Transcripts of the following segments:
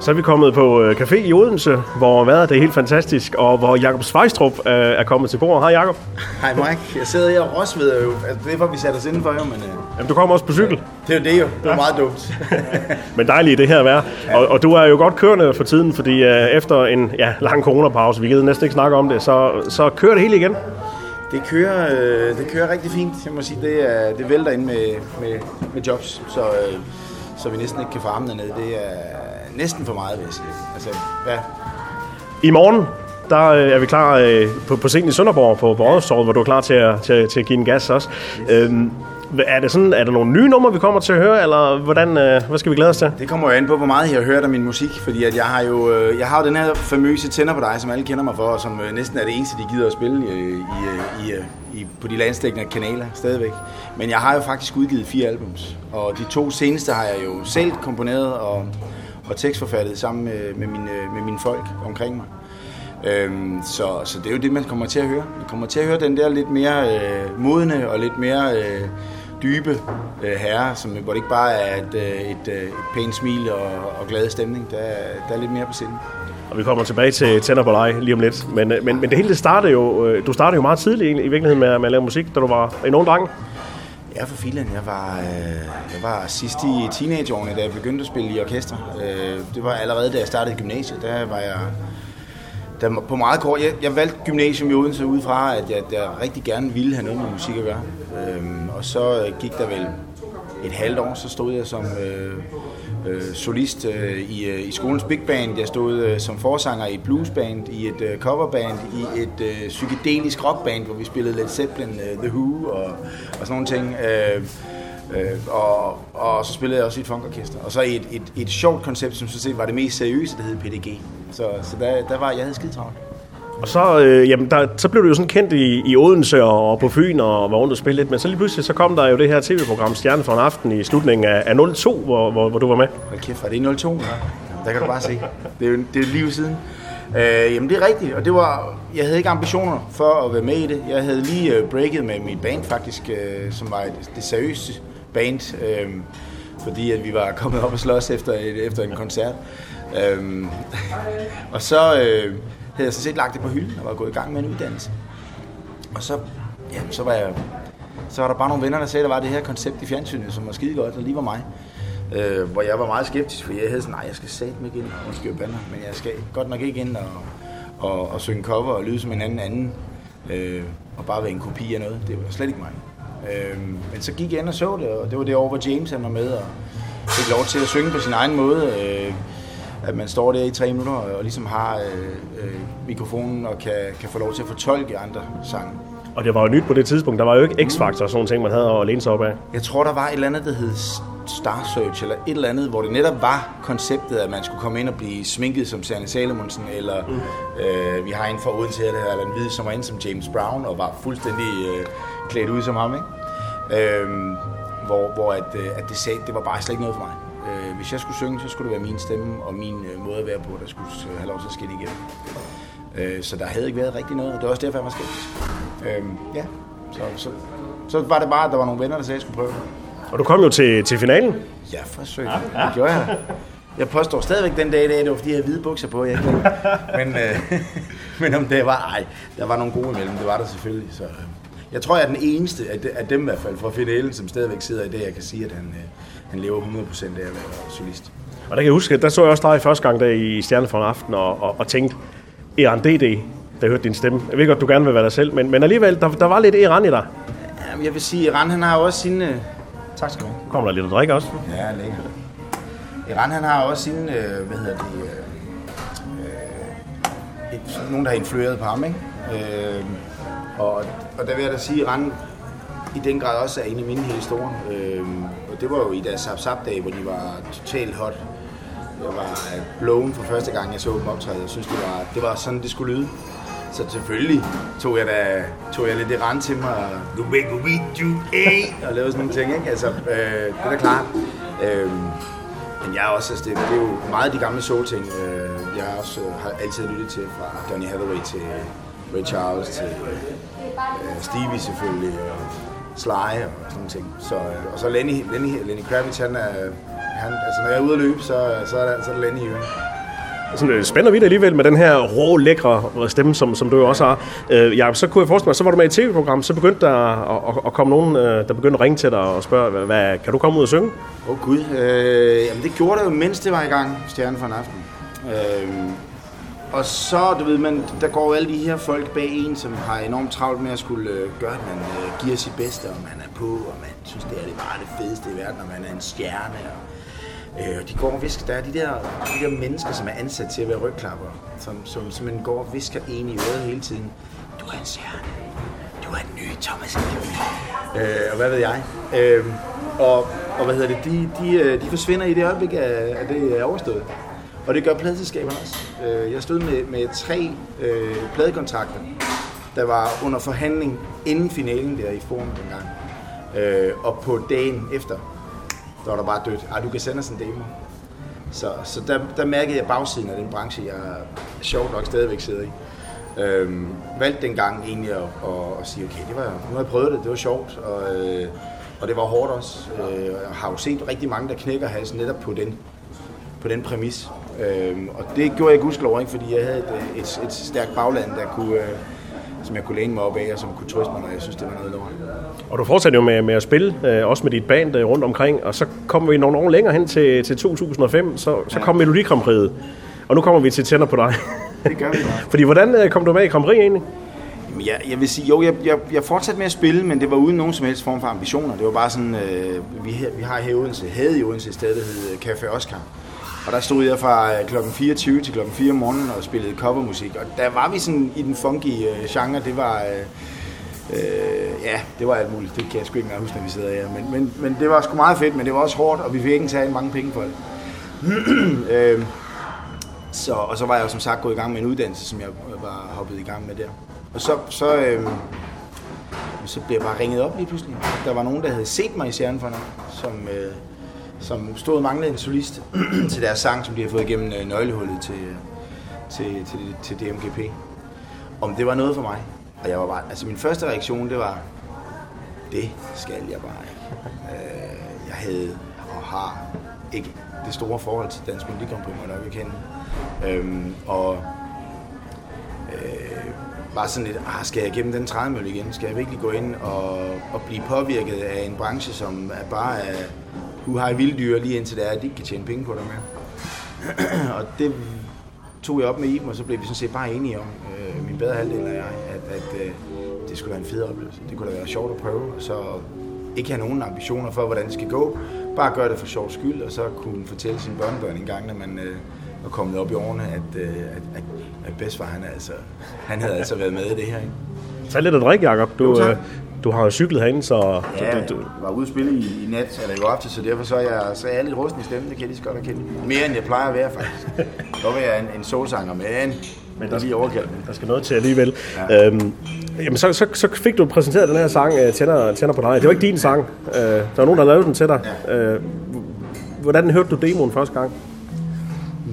Så er vi kommet på øh, café i Odense, hvor vejret det er helt fantastisk, og hvor Jakob Svejstrup øh, er kommet til bord. Hej Jakob. Hej Mike, jeg sidder her og rosveder jo. Altså, det for, vi satte os indenfor jo, men øh, Jamen, du kommer også på cykel, det er jo det jo. Det er meget dumt. men dejligt det her vejr. Og, og du er jo godt kørende for tiden, fordi øh, efter en ja, lang coronapause, vi gider næsten ikke snakke om det, så, så kører det hele igen. Det kører, øh, det kører rigtig fint. Jeg må sige, det, er, det vælter ind med, med, med jobs, så, øh, så vi næsten ikke kan få armene ned. Det er næsten for meget, vil jeg sige. Altså, ja, I morgen, der øh, er vi klar øh, på, på scenen i Sønderborg på, på Rådhustorvet, hvor du er klar til at, til, til at give en gas også. Øhm, er, det sådan, er der nogle nye numre, vi kommer til at høre, eller hvordan, øh, hvad skal vi glæde os til? Det kommer jo an på, hvor meget I har hørt af min musik, fordi at jeg har jo øh, jeg har jo den her famøse tænder på dig, som alle kender mig for, og som øh, næsten er det eneste, de gider at spille øh, i, øh, i, øh, i, på de landstækkende kanaler stadigvæk. Men jeg har jo faktisk udgivet fire albums, og de to seneste har jeg jo selv komponeret og, og tekstforfattet sammen med, med, mine, øh, med mine folk omkring mig. Øhm, så, så det er jo det, man kommer til at høre. Man kommer til at høre den der lidt mere øh, modne og lidt mere øh, dybe øh, herre, som, hvor det ikke bare er et, øh, et, øh, et pænt smil og, og glad stemning. Der, der er lidt mere på sinde. Og vi kommer tilbage til Tænder på dig lige om lidt. Men, øh, men, men det hele det startede jo, øh, du startede jo meget tidligt egentlig, i virkeligheden med, med at lave musik, da du var en ung dreng. Ja, for filen. Jeg var, øh, jeg var sidst i teenageårene, da jeg begyndte at spille i orkester. Øh, det var allerede, da jeg startede gymnasiet. Der var jeg der, på meget kort. Jeg, jeg valgte gymnasium i Odense ud fra, at jeg, jeg rigtig gerne ville have noget med musik at gøre. Øh, og så gik der vel et halvt år, så stod jeg som øh, øh, solist øh, i, øh, i skolens big band. Jeg stod øh, som forsanger i et bluesband, i et øh, coverband, i et øh, psykedelisk rockband, hvor vi spillede Led Zeppelin, øh, The Who og, og sådan nogle ting. Øh, Øh, og, og så spillede jeg også i et funkorkester. Og så i et, et, et sjovt koncept, som så set var det mest seriøse, der hed PDG. Så, så der, der var, jeg havde skidt travlt. Og så, øh, jamen, der, så blev du jo sådan kendt i, i Odense og, og på Fyn og var rundt og spille lidt. Men så lige pludselig så kom der jo det her tv-program Stjerne for en aften i slutningen af, af 02, hvor, hvor, hvor du var med. Hold kæft, var det 02? Ja. Der kan du bare se. Det er jo det er lige siden. Øh, jamen det er rigtigt, og det var, jeg havde ikke ambitioner for at være med i det. Jeg havde lige øh, breaket med mit band faktisk, øh, som var et, det seriøse band, øh, fordi at vi var kommet op og slås efter, et, efter en koncert. Øh, og så øh, havde jeg sådan set lagt det på hylden og var gået i gang med en uddannelse. Og så, ja, så var jeg så var der bare nogle venner, der sagde, at der var det her koncept i fjernsynet, som var skide godt, og lige var mig. Øh, hvor jeg var meget skeptisk, for jeg havde sådan, nej, jeg skal satme ikke ind og skøre bander, men jeg skal godt nok ikke ind og, og, og synge cover og lyde som en anden anden, øh, og bare være en kopi af noget. Det var slet ikke mig. Øh, men så gik jeg ind og så det, og det var det år, hvor James han var med, og fik lov til at synge på sin egen måde. Øh, at man står der i tre minutter og ligesom har øh, øh, mikrofonen og kan, kan få lov til at fortolke andre sange. Og det var jo nyt på det tidspunkt. Der var jo ikke X-Factor og sådan nogle ting, man havde at læne sig op af. Jeg tror, der var et eller andet, der hed Star Search, eller et eller andet, hvor det netop var konceptet, at man skulle komme ind og blive sminket som Serne Salomonsen, eller mm. øh, vi har en fra Odense her, der hedder Allan Hvide, som var inde som James Brown, og var fuldstændig øh, klædt ud som ham, ikke? Øh, hvor hvor at, øh, at det, sagde, det var bare slet ikke noget for mig. Øh, hvis jeg skulle synge, så skulle det være min stemme og min øh, måde at være på, der skulle øh, have lov til at skinne igennem. Øh, så der havde ikke været rigtig noget, og det var også derfor, jeg var skeptisk. Øh, ja, så, så, så var det bare, at der var nogle venner, der sagde, at jeg skulle prøve. Og du kom jo til, til finalen. Ja, for søgt. Ja, ja. Det gjorde jeg. Jeg påstår stadigvæk den dag i dag, det var fordi, jeg havde hvide bukser på, jeg ikke. Men, øh, men om det var, ej, der var nogle gode imellem, det var der selvfølgelig. Så, øh, jeg tror, jeg er den eneste af, de, af dem i hvert fald fra finalen, som stadigvæk sidder i det, jeg kan sige, at han, øh, han lever 100% af at være solist. Og der kan jeg huske, der så jeg også dig første gang der i Stjerne for en aften og, og, og tænkte, Eran DD, der hørte din stemme. Jeg ved godt, du gerne vil være dig selv, men, men alligevel, der, der var lidt Eran i dig. Jamen, jeg vil sige, Iran han har også sine... Øh, tak skal du have. Kommer der lidt at drikke også? Ja, lækker. Iran han har også sine, øh, hvad hedder det, øh, et, nogen der har influeret på ham, ikke? Øh, og, og der vil jeg da sige, at Iran i den grad også er en af mine historier. Øh, det var jo i deres Zap Zap dag, hvor de var totalt hot. Jeg var blown for første gang, jeg så dem optræde. Jeg synes, det var, det var sådan, det skulle lyde. Så selvfølgelig tog jeg, da, tog jeg lidt det rand til mig, og du vil gå vidt, du og lavede sådan nogle ting, ikke? Altså, øh, det er da klart. Øh, men jeg er også, altså det, det er jo meget de gamle soul-ting, øh, jeg også øh, har altid lyttet til, fra Donny Hathaway til Ray Charles til øh, Stevie selvfølgelig, og Sly og sådan nogle ting. Så, øh, og så Lenny, Lenny, Lenny Kravitz, han er, han, altså, når jeg er ude at løbe, så, så er det, så er det Lenny i. Sådan øh, spænder vi det alligevel med den her rå, lækre stemme, som, som du jo også har. Øh, ja, så kunne jeg forestille mig, så var du med i et tv-program, så begyndte der at, at, at komme nogen, øh, der begyndte at ringe til dig og spørge, hvad, kan du komme ud og synge? Åh oh, gud, øh, jamen det gjorde det jo, mens det var i gang, Stjerne for en aften. Øh, og så, du ved, man, der går jo alle de her folk bag en, som har enormt travlt med at skulle øh, gøre, at man øh, giver sit bedste, og man er på, og man synes, det er det bare det fedeste i verden, og man er en stjerne. Og, øh, og de går og visker, der er de der, de der mennesker, som er ansat til at være rygklapper, som, som som man går og visker en i øret hele tiden. Du er en stjerne. Du er den nye Thomas øh, Og hvad ved jeg? Øh, og, og hvad hedder det, de, de, øh, de forsvinder i det øjeblik, at det er overstået. Og det gør pladeselskaberne også. Øh, jeg stod med, med tre øh, pladekontrakter, der var under forhandling inden finalen der i Forum dengang. Øh, og på dagen efter, der var der bare dødt. Ej, du kan sende os en demo. Så, så der, der mærkede jeg bagsiden af den branche, jeg sjovt nok stadigvæk sidder i. Øhm, valgte dengang egentlig at, at, at sige, okay, det var, nu har jeg prøvet det, det var sjovt, og, øh, og det var hårdt også. Øh, jeg har jo set rigtig mange, der knækker halsen netop på den, på den præmis. Øhm, og det gjorde jeg gudskelov ikke, fordi jeg havde et, et, et stærkt bagland, der kunne, øh, som jeg kunne læne mig op af, og som kunne trøste mig, når jeg synes, det var noget lort. Og du fortsatte jo med, med at spille, øh, også med dit band øh, rundt omkring, og så kommer vi nogle år længere hen til, til 2005, så, så ja. kom Melodi Grand Prix. Og nu kommer vi til tænder på dig. Det gør vi bare. Fordi hvordan øh, kom du med i Grand Prix egentlig? Jamen, jeg, jeg vil sige, jo, jeg, jeg, jeg fortsatte med at spille, men det var uden nogen som helst form for ambitioner. Det var bare sådan, øh, vi, vi har her i Odense, havde i Odense et sted, der hed Café Oscar. Og der stod jeg fra øh, kl. 24 til kl. 4 om morgenen og spillede covermusik. Og der var vi sådan i den funky øh, genre. Det var... Øh, øh, ja, det var alt muligt. Det kan jeg sgu ikke engang huske, når vi sidder her. Men, men, men det var sgu meget fedt, men det var også hårdt, og vi fik ikke tage mange penge for det. øh, så, og så var jeg jo som sagt gået i gang med en uddannelse, som jeg var hoppet i gang med der. Og så, så, øh, så blev jeg bare ringet op lige pludselig. Der var nogen, der havde set mig i Stjernen som, øh, som stod manglede en solist til deres sang, som de har fået igennem øh, nøglehullet øh, til, til, til, til DMGP. Om det var noget for mig. Og jeg var bare, altså min første reaktion, det var, det skal jeg bare ikke. Øh, jeg havde og har ikke det store forhold til Dansk Melodi Grand Prix, må jeg nok kende. Øhm, og øh, var sådan lidt, ah, skal jeg gennem den trædemølle igen? Skal jeg virkelig gå ind og, og blive påvirket af en branche, som er bare er du har vilddyr lige indtil det er, at de ikke kan tjene penge på dig med. og det tog jeg op med Iben, og så blev vi sådan set bare enige om, øh, min bedre halvdel og jeg, at, at øh, det skulle være en fed oplevelse. Det kunne da være sjovt at prøve, og så ikke have nogen ambitioner for, hvordan det skal gå. Bare gøre det for sjov skyld, og så kunne fortælle sine børnebørn en gang, når man øh, var kommet op i årene, at, øh, at, at, at bedstfar, han, altså, han havde altså været med i det her. Ikke? Tag lidt at drikke, Jacob. Du, jo, du har jo cyklet herinde, så... Ja, du, du, du... var ude at spille i, i nat, eller i går aftes, så derfor så er jeg, så er jeg lidt rusten i stemmen, det kan jeg lige så godt erkende. Mere end jeg plejer at være, faktisk. Så vil jeg en, en solsanger, men, men der er lige overkaldt. Der skal noget til alligevel. Ja. Øhm, jamen, så, så, så fik du præsenteret den her sang, uh, tænder, tænder på dig. Det var ikke din sang. Uh, der var nogen, der lavede den til dig. Ja. Uh, hvordan hørte du demoen første gang?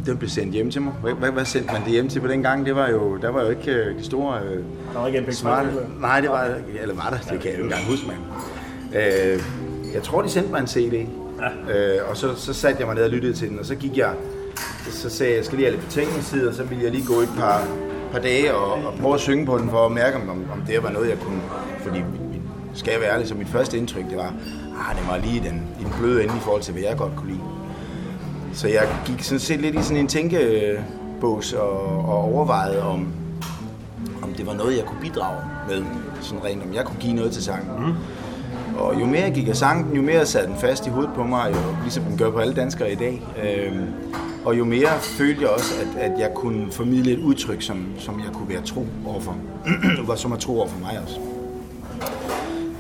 Den blev sendt hjem til mig. Hvad, hvad, hvad sendte man det hjem til på den gang? Det var jo, der var jo ikke uh, de store... Uh, der var ikke en smart, Nej, det var, eller var der? Det kan jeg ikke engang huske, mand. Uh, jeg tror, de sendte mig en CD. Ja. Uh, og så, så satte jeg mig ned og lyttede til den, og så gik jeg... Så sagde jeg, jeg skal lige have lidt betænkningstid, og så ville jeg lige gå et par, par dage og, og prøve at synge på den, for at mærke, om, om det var noget, jeg kunne... Fordi, skal jeg være ærlig, så mit første indtryk, det var, ah, det var lige den, den bløde ende i forhold til, hvad jeg godt kunne lide. Så jeg gik sådan set lidt i sådan en tænkebogs og, og overvejede, om, om det var noget, jeg kunne bidrage med. Sådan rent, om jeg kunne give noget til sangen. Mm. Og jo mere jeg gik af sangen, jo mere satte den fast i hovedet på mig, jo, ligesom den gør på alle danskere i dag. Øhm, og jo mere følte jeg også, at, at jeg kunne formidle et udtryk, som, som jeg kunne være tro overfor. som var tro over for mig også.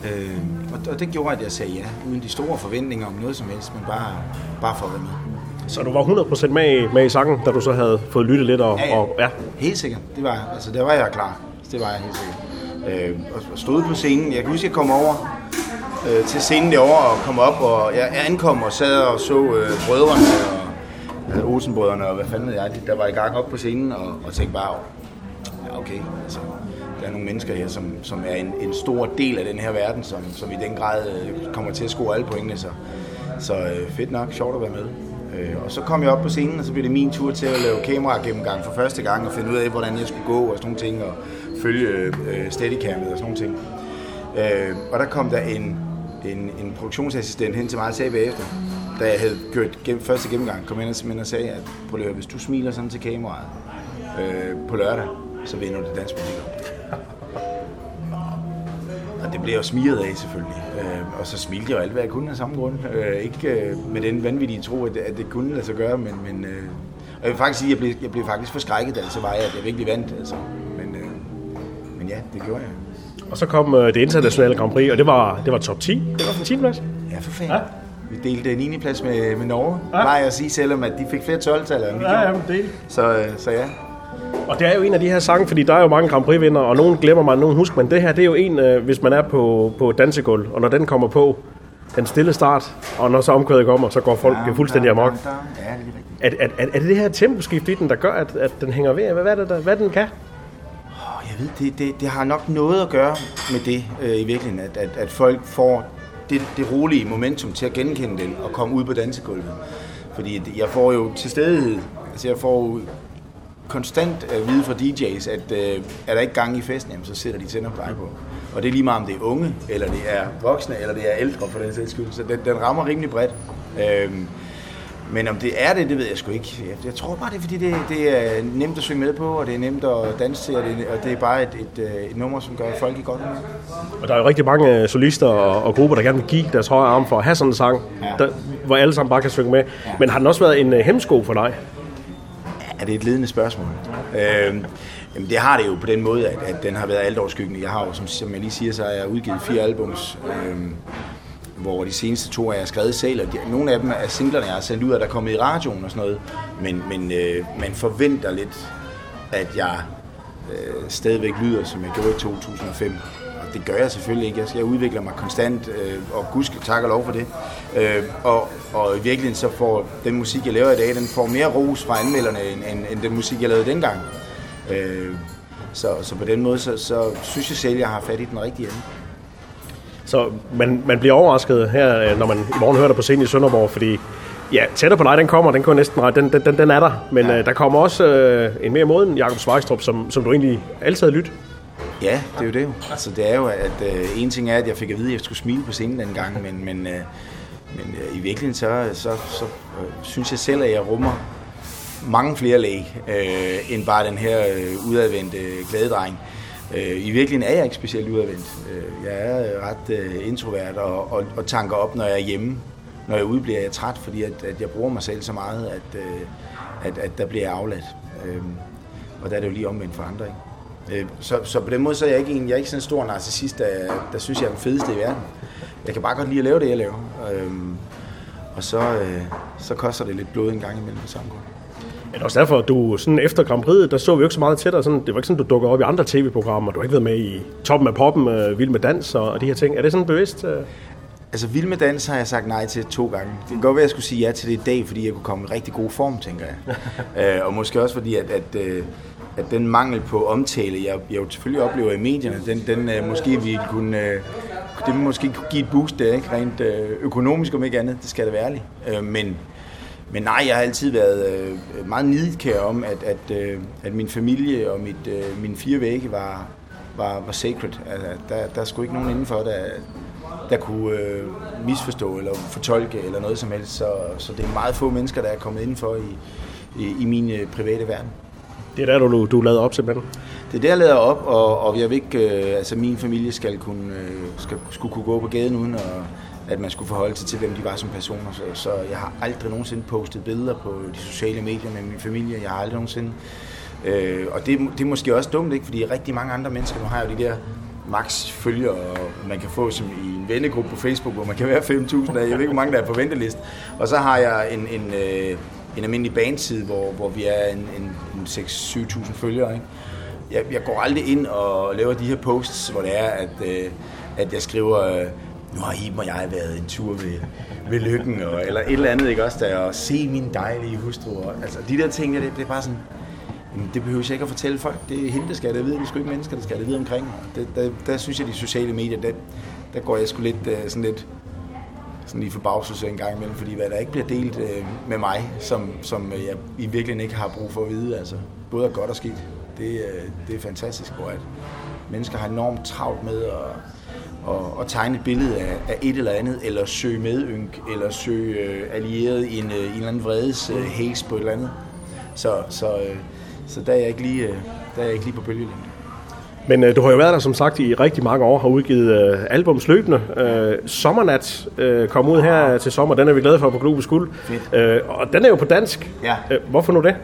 Øhm, og, og det gjorde, at jeg sagde ja, uden de store forventninger om noget som helst, men bare, bare for at være med. Så du var 100% med i, med i sangen, da du så havde fået lyttet lidt? Og, ja, ja. Og, ja. Helt sikkert. Det var, altså, der var jeg klar. Det var jeg helt sikkert. Øh, og stod på scenen. Jeg kan huske, jeg kom over øh, til scenen derovre og kom op, og jeg, ankom og sad og så øh, brødrene og altså, Olsenbrødrene og hvad fanden ved jeg, der var i gang op på scenen og, og tænkte bare, ja okay, altså, der er nogle mennesker her, som, som er en, en stor del af den her verden, som, som i den grad øh, kommer til at score alle pointene, så Så øh, fedt nok, sjovt at være med. Øh, og så kom jeg op på scenen, og så blev det min tur til at lave kamera gennemgang for første gang, og finde ud af, hvordan jeg skulle gå og sådan nogle ting, og følge øh, steadycamet og sådan nogle ting. Øh, og der kom der en, en, en produktionsassistent hen til mig og sagde bagefter, da jeg havde gjort gennem, første gennemgang, kom ind og, og sagde, at prøv at hvis du smiler sådan til kameraet øh, på lørdag, så vinder du det danske publikum. Blev jeg smiret af selvfølgelig. Øh, og så smilte jeg jo alt, hvad jeg kunne af samme grund. Øh, ikke øh, med den vanvittige tro, at det, at det kunne lade sig gøre, men, men øh, og jeg vil faktisk sige, at jeg blev, jeg blev faktisk forskrækket, da det så var, at jeg virkelig vandt. Altså. Men, øh, men ja, det gjorde jeg. Og så kom øh, det internationale Grand Prix, og det var, det var top 10. Det var for 10 plads. Ja, for fanden. Ja. Vi delte 9. plads med, med Norge. Ja. Bare jeg at sige, selvom at de fik flere 12-taller end vi Ja, ja, gjorde. men det. Så, øh, så ja. Og det er jo en af de her sange, fordi der er jo mange Grand Prix-vinder, og nogen glemmer man, nogen husker, men det her, det er jo en, øh, hvis man er på, på dansegulv, og når den kommer på, den stille start, og når så omkvædet kommer, så går folk ja, fuldstændig amok. Ja, det er rigtigt. Er, er, er, er det det her temposkift i den, der gør, at, at den hænger ved? Hvad, hvad er det, der, hvad den kan? Åh, Jeg ved, det, det, det har nok noget at gøre med det øh, i virkeligheden, at, at, at folk får det, det rolige momentum til at genkende den og komme ud på dansegulvet. Fordi jeg får jo til stedighed, altså jeg får konstant at vide fra DJ's, at øh, er der ikke gang i festen, jamen, så sætter de tænder på på. Og det er lige meget om det er unge, eller det er voksne, eller det er ældre for den sags skyld. Så den, den rammer rimelig bredt. Øhm, men om det er det, det ved jeg sgu ikke. Jeg, jeg tror bare, det er fordi, det, det er nemt at synge med på, og det er nemt at danse til, og det, og det er bare et, et, øh, et nummer, som gør folk i godt humør. Og der er jo rigtig mange øh, solister og, og grupper, der gerne vil give deres højre arm for at have sådan en sang, Ja. der, hvor alle sammen bare kan synge med. Men har den også været en uh, hemsko for dig? Er det et ledende spørgsmål? Øh, jamen det har det jo på den måde, at, at den har været altoverskyggende. Jeg har jo, som, som jeg lige siger, så har jeg udgivet fire albums, øh, hvor de seneste to er jeg skrevet selv, og de, nogle af dem er singlerne, jeg har sendt ud, og der er kommet i radioen og sådan noget. Men, men øh, man forventer lidt, at jeg øh, stadigvæk lyder, som jeg gjorde i 2005. Det gør jeg selvfølgelig ikke. Jeg, skal, jeg udvikler mig konstant, øh, og gud skal tak og lov for det. Øh, og, og i virkeligheden så får den musik, jeg laver i dag, den får mere ros fra anmelderne, end, end, end den musik, jeg lavede dengang. Øh, så, så på den måde, så, så synes jeg selv, at jeg har fat i den rigtige ende. Så man, man bliver overrasket her, øh, når man i morgen hører dig på scenen i Sønderborg, fordi ja, tættere på dig, den kommer, den kunne næsten ret, den, den, den, den er der. Men ja. øh, der kommer også øh, en mere moden Jakob Svejstrup, som, som du egentlig altid har lyttet. Ja, det er jo det jo. Altså det er jo, at øh, en ting er, at jeg fik at vide, at jeg skulle smile på scenen den gang, men, men, øh, men øh, i virkeligheden så, så, så øh, synes jeg selv, at jeg rummer mange flere lag, øh, end bare den her øh, udadvendte øh, glædedreng. Øh, I virkeligheden er jeg ikke specielt udadvendt. Øh, jeg er øh, ret øh, introvert og, og, og tanker op, når jeg er hjemme. Når jeg er ude, bliver jeg træt, fordi at, at jeg bruger mig selv så meget, at, øh, at, at der bliver jeg afladt. Øh, og der er det jo lige omvendt for andre, ikke? Øh, Så, så på den måde så er jeg ikke, en, jeg er ikke sådan en stor narcissist, der, der synes, jeg er den fedeste i verden. Jeg kan bare godt lide at lave det, jeg laver. Øhm, og så, øh, så koster det lidt blod en gang imellem på samme grund. Men også derfor, at du sådan efter Grand Prix, der så vi jo ikke så meget til dig. Sådan, det var ikke sådan, du dukker op i andre tv-programmer. Du har ikke været med i Toppen af Poppen, øh, Vild med Dans og, og de her ting. Er det sådan bevidst? Øh? Altså Vild med Dans har jeg sagt nej til to gange. Det kan godt være, at jeg skulle sige ja til det i dag, fordi jeg kunne komme i rigtig god form, tænker jeg. øh, og måske også fordi, at, at, øh, at den mangel på omtale, jeg, jeg jo selvfølgelig oplever i medierne, den, den øh, måske vi kunne, øh, det måske kunne give et boost der, ikke? rent øh, økonomisk om ikke andet, det skal det være ærligt. Øh, men, men nej, jeg har altid været øh, meget nidkær om, at, at, øh, at min familie og mit, øh, mine fire vægge var, var, var sacred. Altså, der, der skulle ikke nogen indenfor, der, der kunne øh, misforstå eller fortolke eller noget som helst. Så, så det er meget få mennesker, der er kommet indenfor i, i, i min øh, private verden. Det er der, du, du lader op simpelthen. Det er der, jeg lader op, og, og jeg vil ikke, øh, altså min familie skal kunne, øh, skal, skulle kunne gå på gaden uden at, at man skulle forholde sig til, hvem de var som personer. Så, så jeg har aldrig nogensinde postet billeder på de sociale medier med min familie. Jeg har aldrig nogensinde... Øh, og det, det er måske også dumt, ikke? fordi rigtig mange andre mennesker, nu har jo de der max følger, og man kan få som i en vennegruppe på Facebook, hvor man kan være 5.000 af. Jeg ved ikke, hvor mange der er på venteliste. Og så har jeg en, en, øh, en almindelig bandside, hvor, hvor vi er en, en, en 6-7.000 følgere. Ikke? Jeg, jeg går aldrig ind og laver de her posts, hvor det er, at, øh, at jeg skriver, øh, nu har Iben og jeg været en tur ved, ved lykken, og, eller et eller andet, ikke også, der, og se min dejlige hustru. Og, altså, de der ting, der, det, det er bare sådan, jamen, det behøver jeg ikke at fortælle folk. Det er hende, der skal det vide. Det er sgu ikke mennesker, der skal det vide omkring mig. Det, der, der, synes jeg, de sociale medier, der, der går jeg sgu lidt, øh, sådan lidt, sådan lige forbavselse en gang imellem, fordi hvad der ikke bliver delt øh, med mig, som, som øh, jeg i virkeligheden ikke har brug for at vide, altså både er godt og skidt, det, øh, det er fantastisk, hvor at mennesker har enormt travlt med at, at, at tegne et billede af, af et eller andet, eller søge medynk, eller søge øh, allieret i en, øh, en eller anden vredes øh, haze på et eller andet. Så, så, øh, så der er jeg ikke lige, øh, der er jeg ikke lige på bølgelængde. Men øh, du har jo været der, som sagt, i rigtig mange år, har udgivet øh, albums løbende. Øh, Sommernat øh, kom ud her til sommer, den er vi glade for på Globus Guld. Øh, og den er jo på dansk. Ja. Øh, hvorfor nu det?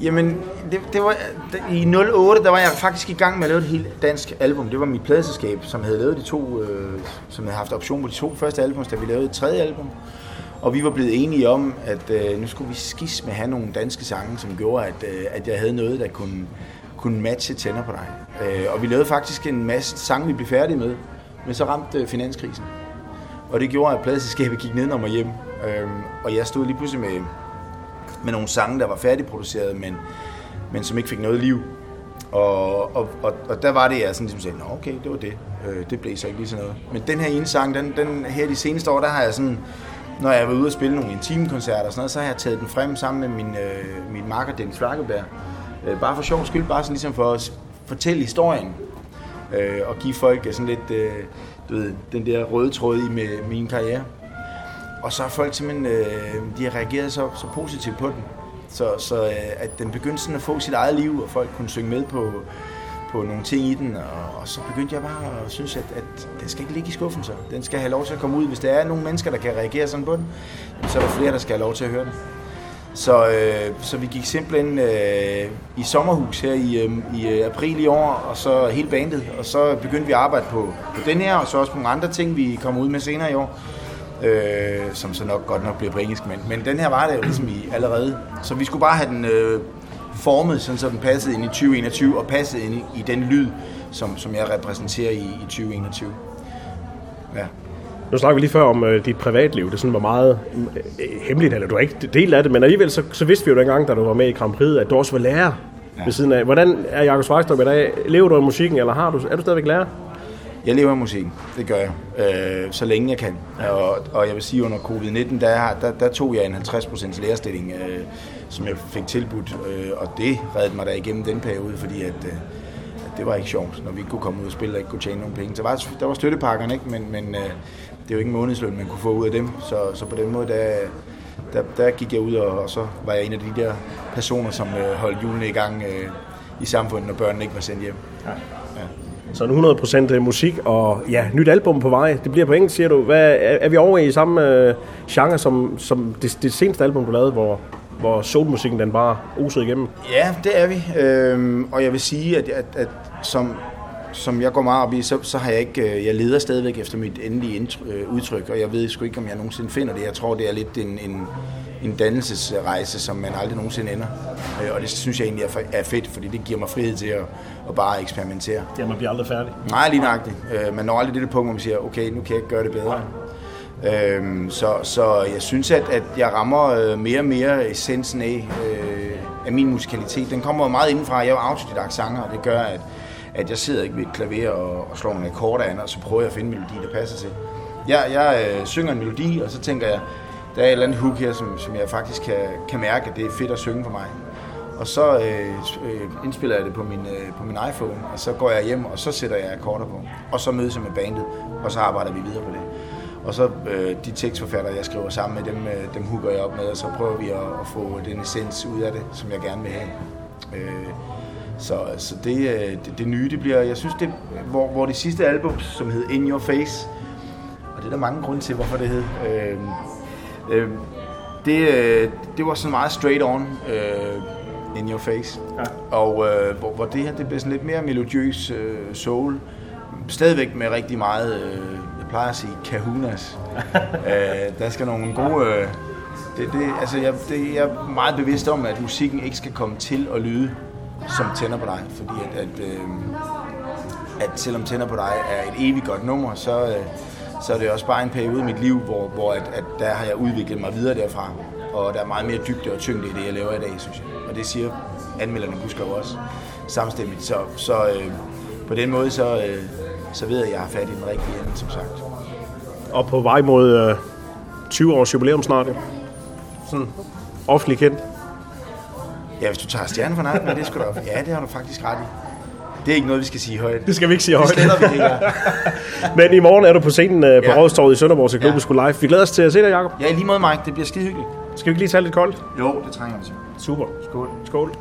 Jamen, det, det var, i 08, der var jeg faktisk i gang med at lave et helt dansk album. Det var mit pladeselskab, som havde lavet de to, øh, som havde haft option på de to første album, da vi lavede et tredje album. Og vi var blevet enige om, at øh, nu skulle vi skis med at have nogle danske sange, som gjorde, at, øh, at jeg havde noget, der kunne, kunne matche tænder på dig. Øh, og vi lavede faktisk en masse sange, vi blev færdige med, men så ramte øh, finanskrisen. Og det gjorde, at pladselskabet gik ned og hjem. Øh, og jeg stod lige pludselig med, med nogle sange, der var færdigproduceret, men, men som ikke fik noget liv. Og, og, og, og der var det, jeg sådan ligesom sagde, Nå, okay, det var det. Øh, det blev så ikke lige sådan noget. Men den her ene sang, den, den her de seneste år, der har jeg sådan, når jeg var ude og spille nogle intimkoncerter og sådan noget, så har jeg taget den frem sammen med min, øh, min marker Dennis Flakkeberg. Øh, bare for sjov skyld, bare sådan ligesom for at fortælle historien. Øh, og give folk øh, sådan lidt, øh, du ved, den der røde tråd i med min karriere. Og så har folk simpelthen, øh, de har reageret så, så positivt på den. Så, så øh, at den begyndte sådan at få sit eget liv, og folk kunne synge med på, på nogle ting i den. Og, og så begyndte jeg bare at synes, at, at den skal ikke ligge i skuffen så. Den skal have lov til at komme ud. Hvis der er nogle mennesker, der kan reagere sådan på den, så er der flere, der skal have lov til at høre den. Så, øh, så vi gik simpelthen øh, i sommerhus her i, øh, i øh, april i år, og så hele bandet, og så begyndte vi at arbejde på, på den her, og så også på nogle andre ting, vi kommer ud med senere i år, øh, som så nok godt nok bliver på engelsk, men, men den her var det jo ligesom i allerede. Så vi skulle bare have den øh, formet, sådan så den passede ind i 2021, og passede ind i, i den lyd, som, som jeg repræsenterer i, i 2021. Ja. Nu snakker vi lige før om øh, dit privatliv. Det sådan var meget øh, hemmeligt, eller du har ikke delt af det, men alligevel så, så vidste vi jo dengang, da du var med i Grand Prix, at du også var lærer ja. ved siden af. Hvordan er Jakob Svejstrup i dag? Lever du af musikken, eller har du, er du stadigvæk lærer? Jeg lever af musikken, det gør jeg, øh, så længe jeg kan. Og, og jeg vil sige, under covid-19, der, der, der tog jeg en 50% lærerstilling, øh, som jeg fik tilbudt, øh, og det reddede mig da igennem den periode, fordi at, øh, at det var ikke sjovt, når vi ikke kunne komme ud og spille og ikke kunne tjene nogen penge. Så var, der var støttepakkerne, ikke? men, men øh, det er jo ikke en månedsløn, man kunne få ud af dem, så, så på den måde, der, der, der gik jeg ud, og, og så var jeg en af de der personer, som øh, holdt julene i gang øh, i samfundet, når børnene ikke var sendt hjem. Ja. Ja. Så 100% musik og ja, nyt album på vej. Det bliver på engelsk, siger du. Hvad, er, er vi over i samme øh, genre som, som det, det seneste album, du lavede, hvor, hvor soulmusikken den bare osede igennem? Ja, det er vi. Øhm, og jeg vil sige, at, at, at som, som jeg går meget op i, så, så har jeg ikke, øh, jeg leder stadigvæk efter mit endelige indtryk, øh, udtryk, og jeg ved sgu ikke, om jeg nogensinde finder det. Jeg tror, det er lidt en, en, en dannelsesrejse, som man aldrig nogensinde ender. Øh, og det synes jeg egentlig er fedt, fordi det giver mig frihed til at, at bare eksperimentere. Ja, man bliver aldrig færdig. Nej, lige nøjagtigt. Man når aldrig det punkt, hvor man siger, okay, nu kan jeg ikke gøre det bedre. Øhm, så, så jeg synes, at, at jeg rammer mere og mere essensen af, øh, af min musikalitet. Den kommer meget indenfra. Jeg er jo autodidakt sanger, og det gør, at, at jeg sidder ikke ved et klaver og, og slår nogle akkorder an, og så prøver jeg at finde en melodi, der passer til. Jeg, jeg øh, synger en melodi, og så tænker jeg, der er et eller andet hook her, som, som jeg faktisk kan, kan mærke, at det er fedt at synge for mig. Og så øh, øh, indspiller jeg det på min, øh, på min iPhone, og så går jeg hjem, og så sætter jeg akkorder på. Og så mødes jeg med bandet, og så arbejder vi videre på det. Og så øh, de tekstforfattere, jeg skriver sammen med, dem, øh, dem hooker jeg op med, og så prøver vi at, at få den essens ud af det, som jeg gerne vil have. Øh, så, så det, det, det nye, det bliver, jeg synes, det, hvor, hvor det sidste album, som hed In Your Face, og det er der mange grunde til, hvorfor det hed, øh, øh, det, det var sådan meget straight on, øh, In Your Face. Ja. Og øh, hvor, hvor det her, det bliver sådan lidt mere melodiøs øh, soul, stadigvæk med rigtig meget, øh, jeg plejer at sige, kahunas. øh, der skal nogle gode... Øh, det, det, altså jeg, det, jeg er meget bevidst om, at musikken ikke skal komme til at lyde som tænder på dig, fordi at, at, øh, at selvom tænder på dig er et evigt godt nummer, så, øh, så er det også bare en periode i mit liv, hvor, hvor at, at der har jeg udviklet mig videre derfra, og der er meget mere dybde og tyngde i det, jeg laver i dag, synes jeg. Og det siger anmelderne husker jo også samstemmigt, så, så øh, på den måde, så, øh, så ved jeg, at jeg har fat i den rigtige ende, som sagt. Og på vej mod, øh, 20 års jubilæum snart. Sådan offentlig kendt. Ja, hvis du tager stjernen for nakken, det skal du, ja, det har du faktisk ret i. Det er ikke noget, vi skal sige højt. Det skal vi ikke sige Det højt. sletter vi her. Men i morgen er du på scenen øh, på Ja. Rådstorvet i Sønderborg til Globus Ja. Live. Vi glæder os til at se dig, Jacob. Ja, lige måde, Mike. Det bliver skide hyggeligt. Skal vi ikke lige tage lidt koldt? Jo, det trænger vi til. Super. Skål. Skål.